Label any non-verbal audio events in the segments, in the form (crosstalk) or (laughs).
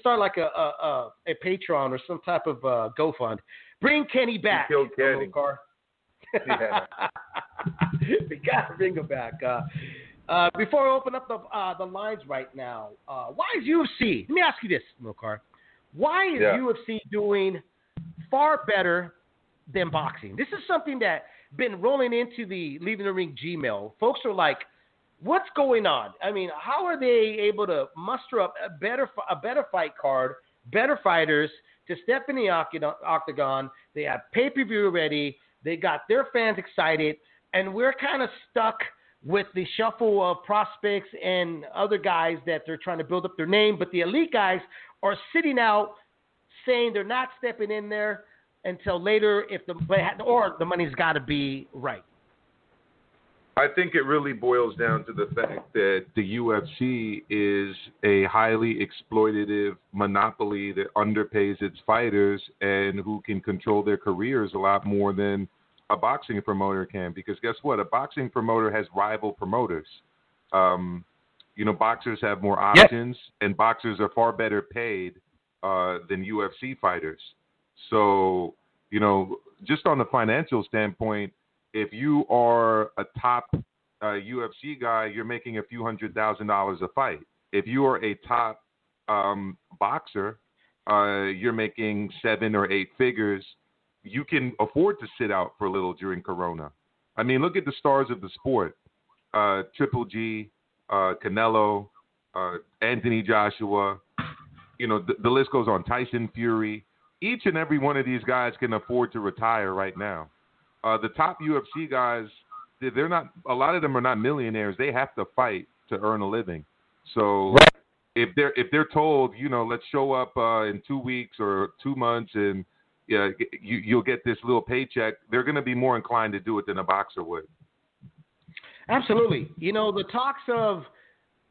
start like a a, a, a Patreon or some type of uh, GoFund. Bring Kenny back. killed Kenny. Car. Yeah. (laughs) we gotta bring him back. Uh, uh, before I open up the uh, the lines right now, uh, why is UFC? Let me ask you this, Milcar. Why is Yeah. UFC doing far better than boxing? This is something that been rolling into the leaving the ring Gmail. Folks are like, "What's going on?" I mean, how are they able to muster up a better a better fight card, better fighters to step in the octagon? They have pay per view ready. They got their fans excited, and we're kind of stuck with the shuffle of prospects and other guys that they're trying to build up their name. But the elite guys are sitting out saying they're not stepping in there until later if the or the money's got to be right. I think it really boils down to the fact that the UFC is a highly exploitative monopoly that underpays its fighters and who can control their careers a lot more than a boxing promoter can. Because guess what? A boxing promoter has rival promoters. Um, you know, boxers have more options, and boxers are far better paid uh, than UFC fighters. So, you know, just on the financial standpoint, if you are a top uh, UFC guy, you're making a few hundred thousand dollars a fight. If you are a top um, boxer, uh, you're making seven or eight figures. You can afford to sit out for a little during Corona. I mean, look at the stars of the sport: uh, Triple G, uh, Canelo, uh, Anthony Joshua. You know, the, the list goes on. Tyson Fury. Each and every one of these guys can afford to retire right now uh, the top UFC guys, they- they're not. A lot of them are not millionaires. They have to fight to earn a living. So if they're if they're told, you know, let's show up uh, in two weeks or two months and yeah, you, you'll get this little paycheck, they're going to be more inclined to do it than a boxer would. Absolutely. You know, the talks of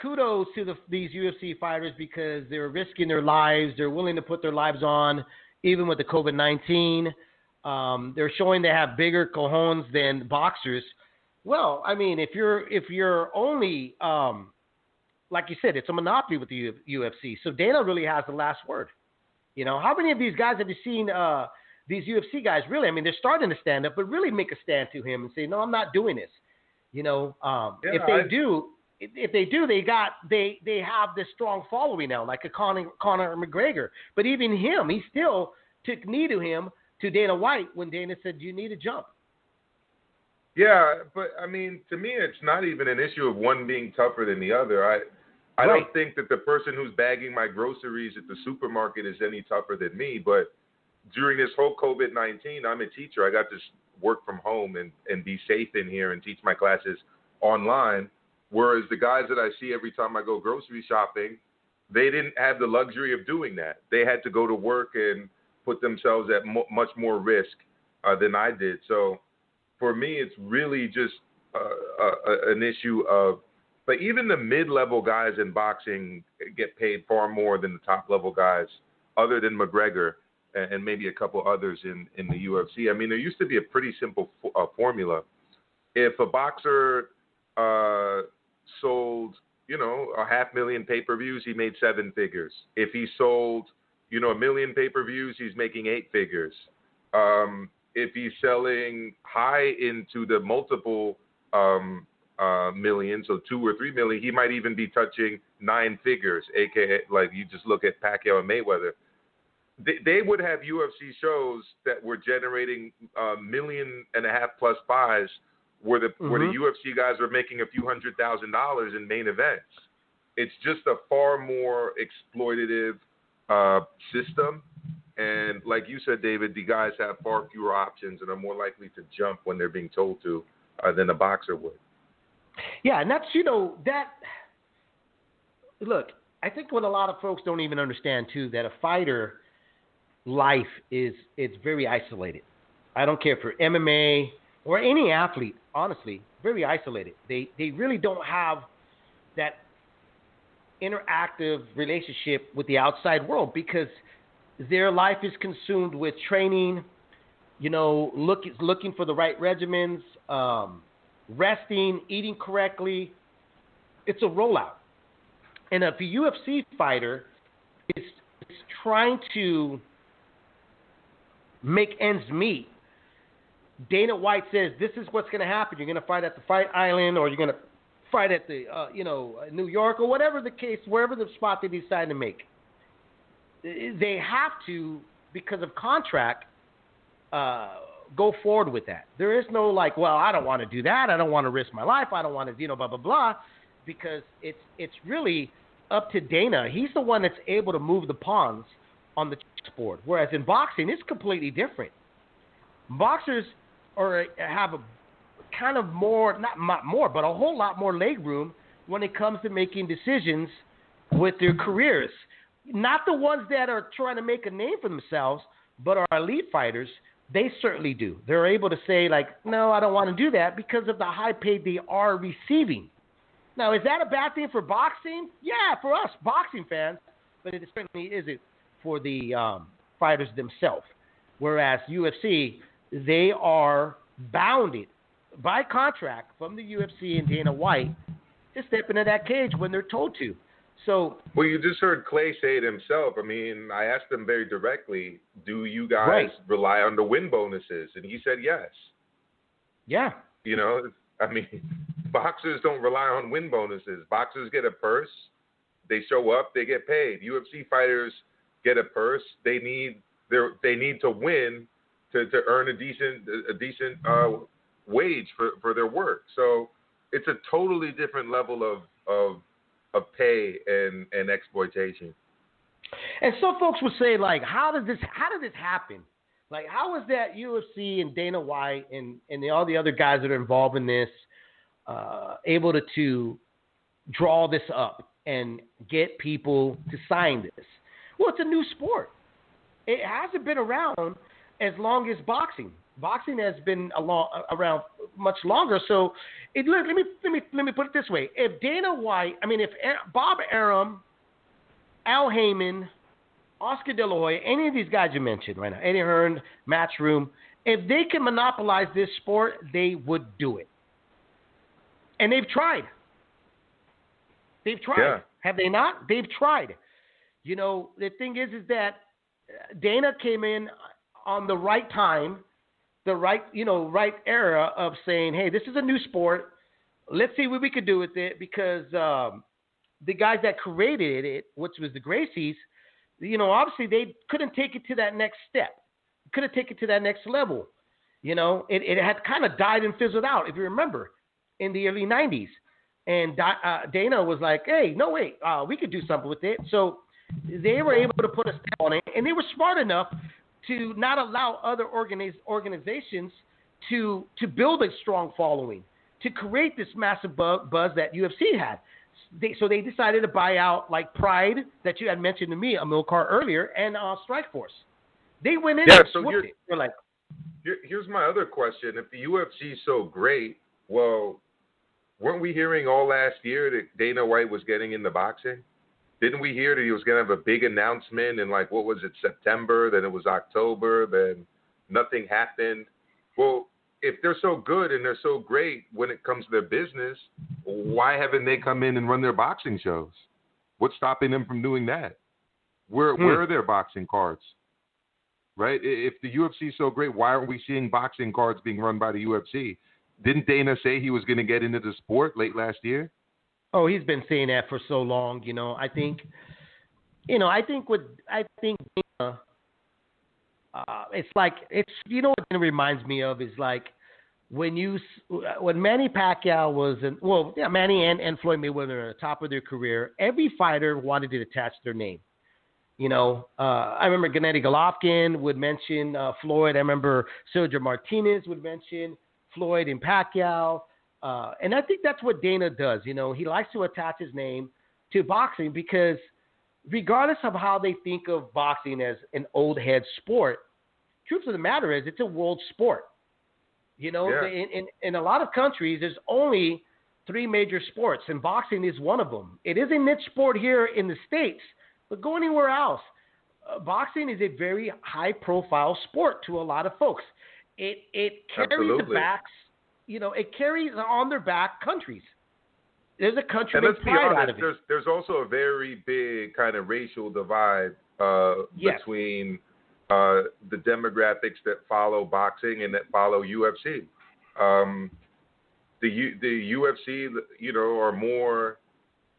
kudos to the, these UFC fighters because they're risking their lives. They're willing to put their lives on, even with the COVID 19. Um, they're showing they have bigger cojones than boxers. Well, I mean, if you're if you're only um, like you said, it's a monopoly with the U- UFC. So Dana really has the last word. You know, how many of these guys have you seen? Uh, these UFC guys really, I mean, they're starting to stand up, but really make a stand to him and say, "No, I'm not doing this." You know, um, Yeah, if they I- do, if if they do, they got they they have this strong following now, like a Conor, Conor McGregor. But even him, he still took knee to him to Dana White when Dana said, "You need a jump." Yeah, but I mean, to me, it's not even an issue of one being tougher than the other. I, I Right. don't think that the person who's bagging my groceries at the supermarket is any tougher than me. But during this whole COVID nineteen, I'm a teacher. I got to work from home and and be safe in here and teach my classes online. Whereas the guys that I see every time I go grocery shopping, they didn't have the luxury of doing that. They had to go to work and put themselves at much more risk uh, than I did. So for me, it's really just uh, uh, an issue of. But even the mid-level guys in boxing get paid far more than the top-level guys, other than McGregor and, and maybe a couple others in in the UFC. I mean, there used to be a pretty simple fo- uh, formula. If a boxer uh, sold, you know, a half million pay-per-views, he made seven figures. If he sold, you know, a million pay-per-views, he's making eight figures. Um, if he's selling high into the multiple um, uh, million, so two or three million, he might even be touching nine figures, aka like you just look at Pacquiao and Mayweather. They, they would have UFC shows that were generating a million and a half plus buys, where the where the Mhm. UFC guys were making a few hundred thousand dollars in main events. It's just a far more exploitative uh, system. And like you said, David, the guys have far fewer options and are more likely to jump when they're being told to uh, than a boxer would. Yeah, and that's you know that. Look, I think what a lot of folks don't even understand too that a fighter life is it's very isolated. I don't care for MMA or any athlete, honestly, very isolated. They they really don't have that interactive relationship with the outside world because their life is consumed with training, you know, look, looking for the right regimens, um, resting, eating correctly. It's a rollout. And if a UFC fighter is, is trying to make ends meet. Dana White says this is what's going to happen. You're going to fight at the Fight Island, or you're going to fight at the uh, you know New York, or whatever the case, wherever the spot they decide to make. They have to because of contract. Uh, go forward with that. There is no like, well, I don't want to do that. I don't want to risk my life. I don't want to, you know, blah blah blah, because it's it's really up to Dana. He's the one that's able to move the pawns on the chessboard. Whereas in boxing, it's completely different. Boxers are have a kind of more, not more, but a whole lot more leg room when it comes to making decisions with their careers. Not the ones that are trying to make a name for themselves, but our elite fighters. They certainly do. They're able to say like, no, I don't want to do that because of the high pay they are receiving. Now, is that a bad thing for boxing? Yeah, for us boxing fans, but it certainly isn't for the um, fighters themselves. Whereas UFC, they are bounded by contract from the UFC and Dana White to step into that cage when they're told to. So, well, you just heard Clay say it himself. I mean, I asked him very directly, "Do you guys right. rely on the win bonuses?" And he said yes. Yeah. You know, I mean, (laughs) boxers don't rely on win bonuses. Boxers get a purse, they show up, they get paid. UFC fighters get a purse. They need they they need to win to, to earn a decent a decent uh, wage for, for their work. So it's a totally different level of of of pay and, and exploitation. And some folks would say, like, how does this how did this happen? Like, how is that UFC and Dana White and and the, all the other guys that are involved in this uh, able to to draw this up and get people to sign this? Well, it's a new sport. It hasn't been around as long as boxing. Boxing has been along, around much longer. So, it, let, let me let me let me put it this way: If Dana White, I mean, if Bob Arum, Al Haymon, Oscar De La Hoya, any of these guys you mentioned right now, Eddie Hearn, Matchroom, if they can monopolize this sport, they would do it. And they've tried. They've tried. Yeah. Have they not? They've tried. You know, the thing is, is that uh, Dana came in on the right time, the right, you know, right era of saying, hey, this is a new sport. Let's see what we could do with it because um, the guys that created it, which was the Gracies, you know, obviously they couldn't take it to that next step, couldn't take it to that next level. You know, it, it had kind of died and fizzled out, if you remember, in the early 90s. And uh, Dana was like, hey, no, wait, uh, we could do something with it. So they were able to put a stamp on it, and they were smart enough to not allow other organiz- organizations to to build a strong following, to create this massive bu- buzz that UFC had. They, so they decided to buy out like Pride that you had mentioned to me, Amilcar earlier, and uh, Strikeforce. They went in yeah, and so swooped it. They're like, here, here's my other question: If the UFC is so great, well, weren't we hearing all last year that Dana White was getting into boxing? Didn't we hear that he was going to have a big announcement in like what was it September? Then it was October. Then nothing happened. Well, if they're so good and they're so great when it comes to their business, why haven't they come in and run their boxing shows? What's stopping them from doing that? Where hmm. where are their boxing cards? Right? If the UFC is so great, why aren't we seeing boxing cards being run by the UFC? Didn't Dana say he was going to get into the sport late last year? Oh, he's been saying that for so long. You know, I think, you know, I think what I think, uh, uh, it's like it's you know what it reminds me of is like when you when Manny Pacquiao was in, well, yeah, Manny and, and Floyd Mayweather at the top of their career, every fighter wanted to attach their name. You know, uh, I remember Gennady Golovkin would mention uh, Floyd. I remember Sergio Martinez would mention Floyd and Pacquiao. Uh, and I think that's what Dana does. You know, he likes to attach his name to boxing because, regardless of how they think of boxing as an old head sport, truth of the matter is it's a world sport. You know, yeah. in, in, in a lot of countries, there's only three major sports, and boxing is one of them. It is a niche sport here in the States, but go anywhere else. Uh, boxing is a very high profile sport to a lot of folks. It it carries Absolutely. the backs you know, it carries on their back countries. there's a country and let's be honest, out of it. there's there's also a very big kind of racial divide uh, Yes. between uh, the demographics that follow boxing and that follow UFC. Um, the U, the UFC, you know, are more.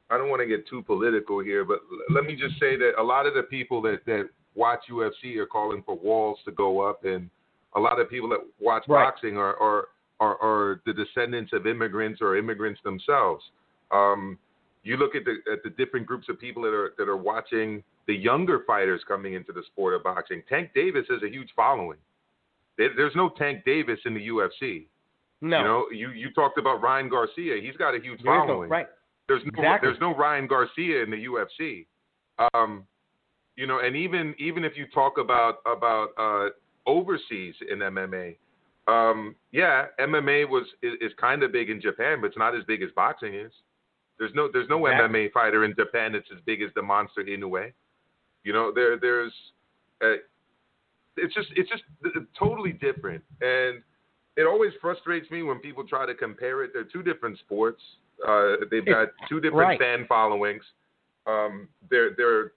I don't want to get too political here, but l- let me just say that a lot of the people that that watch UFC are calling for walls to go up, and a lot of people that watch Right. boxing are are, are are the descendants of immigrants or immigrants themselves. Um, you look at the at the different groups of people that are that are watching the younger fighters coming into the sport of boxing. Tank Davis has a huge following. There, there's no Tank Davis in the UFC. no, You know, you you talked about Ryan Garcia. He's got a huge There following. right? There's no Exactly. there's no Ryan Garcia in the UFC. Um, you know, and even even if you talk about about uh, overseas in MMA, um, yeah, MMA was is, is kind of big in Japan, but it's not as big as boxing is. There's no there's no Exactly. MMA fighter in Japan that's as big as the monster Inoue. You know, there there's uh, it's just it's just totally different, and it always frustrates me when people try to compare it. They're two different sports. Uh, they've got two different Right. fan followings. Um, they're they're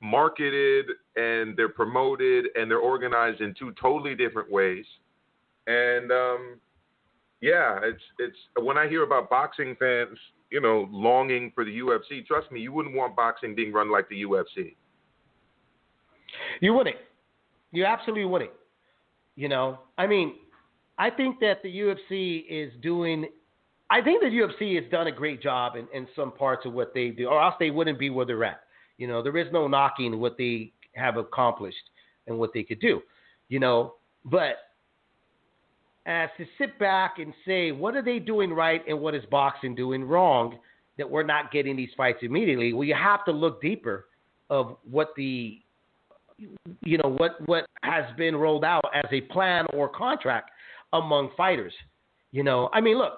marketed and they're promoted and they're organized in two totally different ways. And um, yeah, it's it's when I hear about boxing fans, you know, longing for the UFC. Trust me, you wouldn't want boxing being run like the UFC. You wouldn't. You absolutely wouldn't. You know, I mean, I think that the UFC is doing. I think the UFC has done a great job in, in some parts of what they do, or else they wouldn't be where they're at. You know, there is no knocking what they have accomplished and what they could do. You know, but as to sit back and say what are they doing right and what is boxing doing wrong that we're not getting these fights immediately, well, you have to look deeper of what the you know what what has been rolled out as a plan or contract among fighters. You know, I mean, look,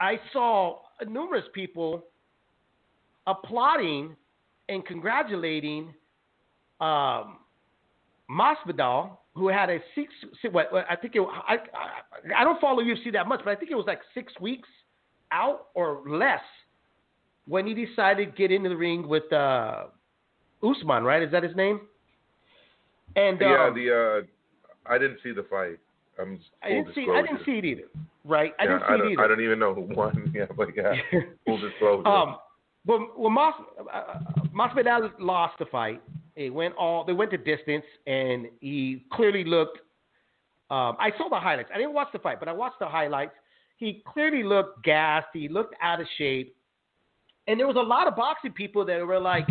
I saw numerous people applauding and congratulating um, Masvidal, who had a six. What I think it. I, I I don't follow UFC that much, but I think it was like six weeks out or less when he decided to get into the ring with uh, Usman. Right? Is that his name? And yeah, um, the uh, I didn't see the fight. I'm I didn't see. I didn't see it either. Right? I Yeah, didn't see don't, it either. I don't even know who won. (laughs) Yeah, but yeah, (laughs) full disclosure. um, well, well, Mas, uh, Masvidal lost the fight. It went all. They went to distance, and he clearly looked. Um, I saw the highlights. I didn't watch the fight, but I watched the highlights. He clearly looked gassed. He looked out of shape, and there was a lot of boxing people that were like,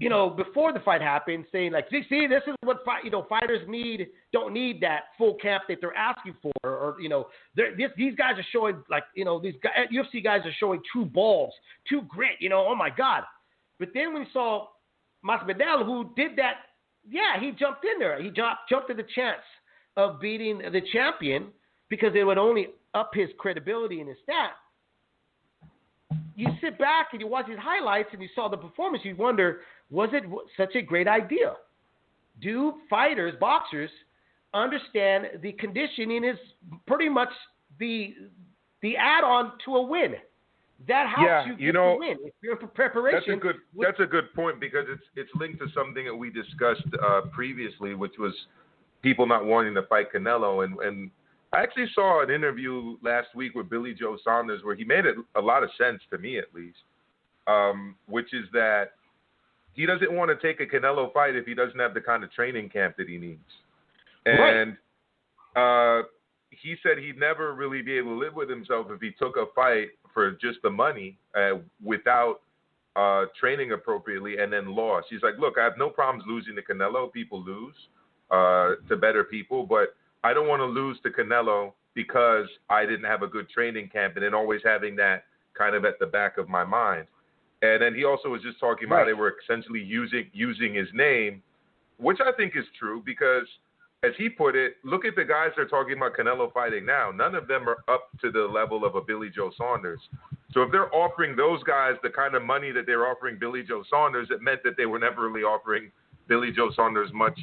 you know, before the fight happened, saying like, see, see, this is what fight, you know, fighters need. Don't need that full camp that they're asking for, or, you know, this, these guys are showing like, you know, these guys, UFC guys are showing true balls, true grit. You know, oh my god. But then we saw Masvidal, who did that. Yeah, he jumped in there. He jumped jumped at the chance of beating the champion because it would only up his credibility and his stat. You sit back and you watch his highlights and you saw the performance. You wonder, was it such a great idea? Do fighters, boxers, understand the conditioning is pretty much the the add-on to a win? That helps Yeah, you you know, win. If you're preparation, That's a good. That's a good point because it's it's linked to something that we discussed uh, previously, which was people not wanting to fight Canelo. And and I actually saw an interview last week with Billy Joe Saunders where he made it a lot of sense to me at least, um, which is that he doesn't want to take a Canelo fight if he doesn't have the kind of training camp that he needs. Right. And uh, he said he'd never really be able to live with himself if he took a fight for just the money uh, without uh, training appropriately and then lost. He's like, look, I have no problems losing to Canelo. People lose uh, to better people, but I don't want to lose to Canelo because I didn't have a good training camp and then always having that kind of at the back of my mind. And then he also was just talking about they were essentially using using his name, which I think is true because as he put it, look at the guys they're talking about Canelo fighting now. None of them are up to the level of a Billy Joe Saunders. So if they're offering those guys the kind of money that they're offering Billy Joe Saunders, it meant that they were never really offering Billy Joe Saunders much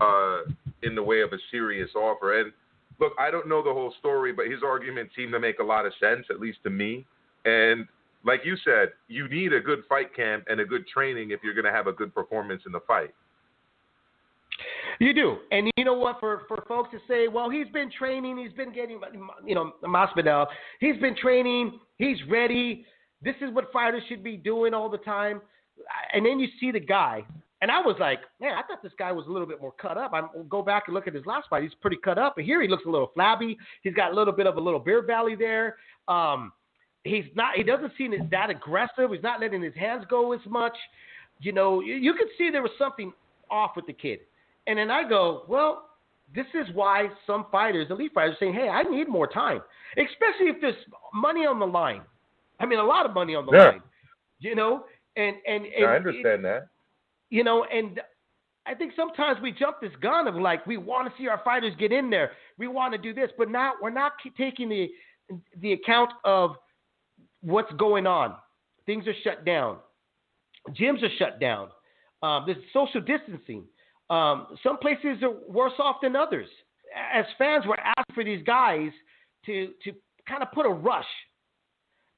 uh, in the way of a serious offer. And look, I don't know the whole story, but his argument seemed to make a lot of sense, at least to me. And like you said, you need a good fight camp and a good training if you're going to have a good performance in the fight. You do, and you know what? For for folks to say, well, he's been training, he's been getting, you know, Masvidal, he's been training, he's ready. This is what fighters should be doing all the time. And then you see the guy, and I was like, man, I thought this guy was a little bit more cut up. I go back and look at his last fight; he's pretty cut up. But here he looks a little flabby. He's got a little bit of a little beer belly there. Um, he's not. He doesn't seem that aggressive. He's not letting his hands go as much. You know, you, you could see there was something off with the kid. And then I go, well, this is why some fighters, elite fighters, are saying, hey, I need more time, especially if there's money on the line. I mean, a lot of money on the Yeah. line. You know, and and, and I understand that. you know, and I think sometimes we jump this gun of like we want to see our fighters get in there, we want to do this, but now we're not taking the the account of what's going on. Things are shut down, gyms are shut down. Um, there's social distancing. Um, some places are worse off than others. As fans, we're asking for these guys to to kind of put a rush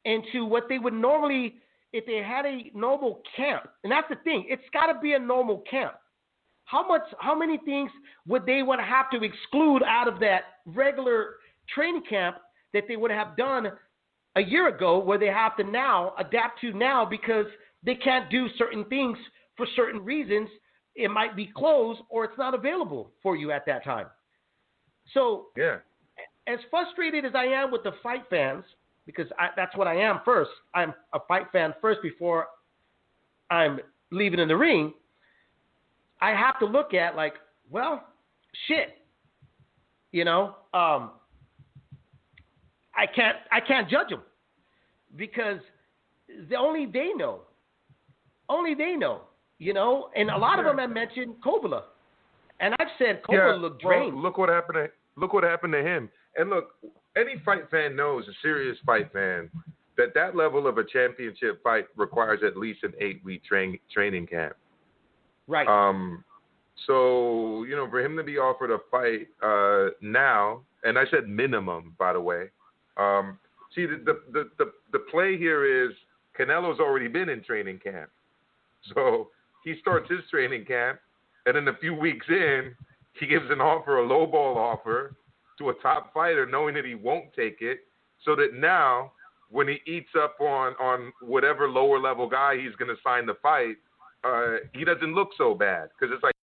into what they would normally if they had a normal camp, and that's the thing, it's got to be a normal camp. How much, how many things would they would have to exclude out of that regular training camp that they would have done a year ago, where they have to now adapt to now because they can't do certain things for certain reasons. It might be closed or it's not available for you at that time. So Yeah. as frustrated as I am with the fight fans, because I, that's what I am first. I'm a fight fan first before I'm leaving in the ring. I have to look at like, well, shit. You know, um, I can't I can't judge them because the only they know, only they know. You know, and a lot of them have mentioned Kovalev, and I've said Kovalev looked well, drained. look what happened to look what happened to him. And look, any fight fan knows, a serious fight fan, that that level of a championship fight requires at least an eight week train, training camp. right. Um, so you know, for him to be offered a fight uh, now, and I said minimum, by the way. Um, see, the, the the the the play here is Canelo's already been in training camp, (laughs) so he starts his training camp, and then a few weeks in, he gives an offer, a lowball offer, to a top fighter, knowing that he won't take it, so that now when he eats up on on whatever lower level guy he's going to sign the fight, uh, he doesn't look so bad because it's like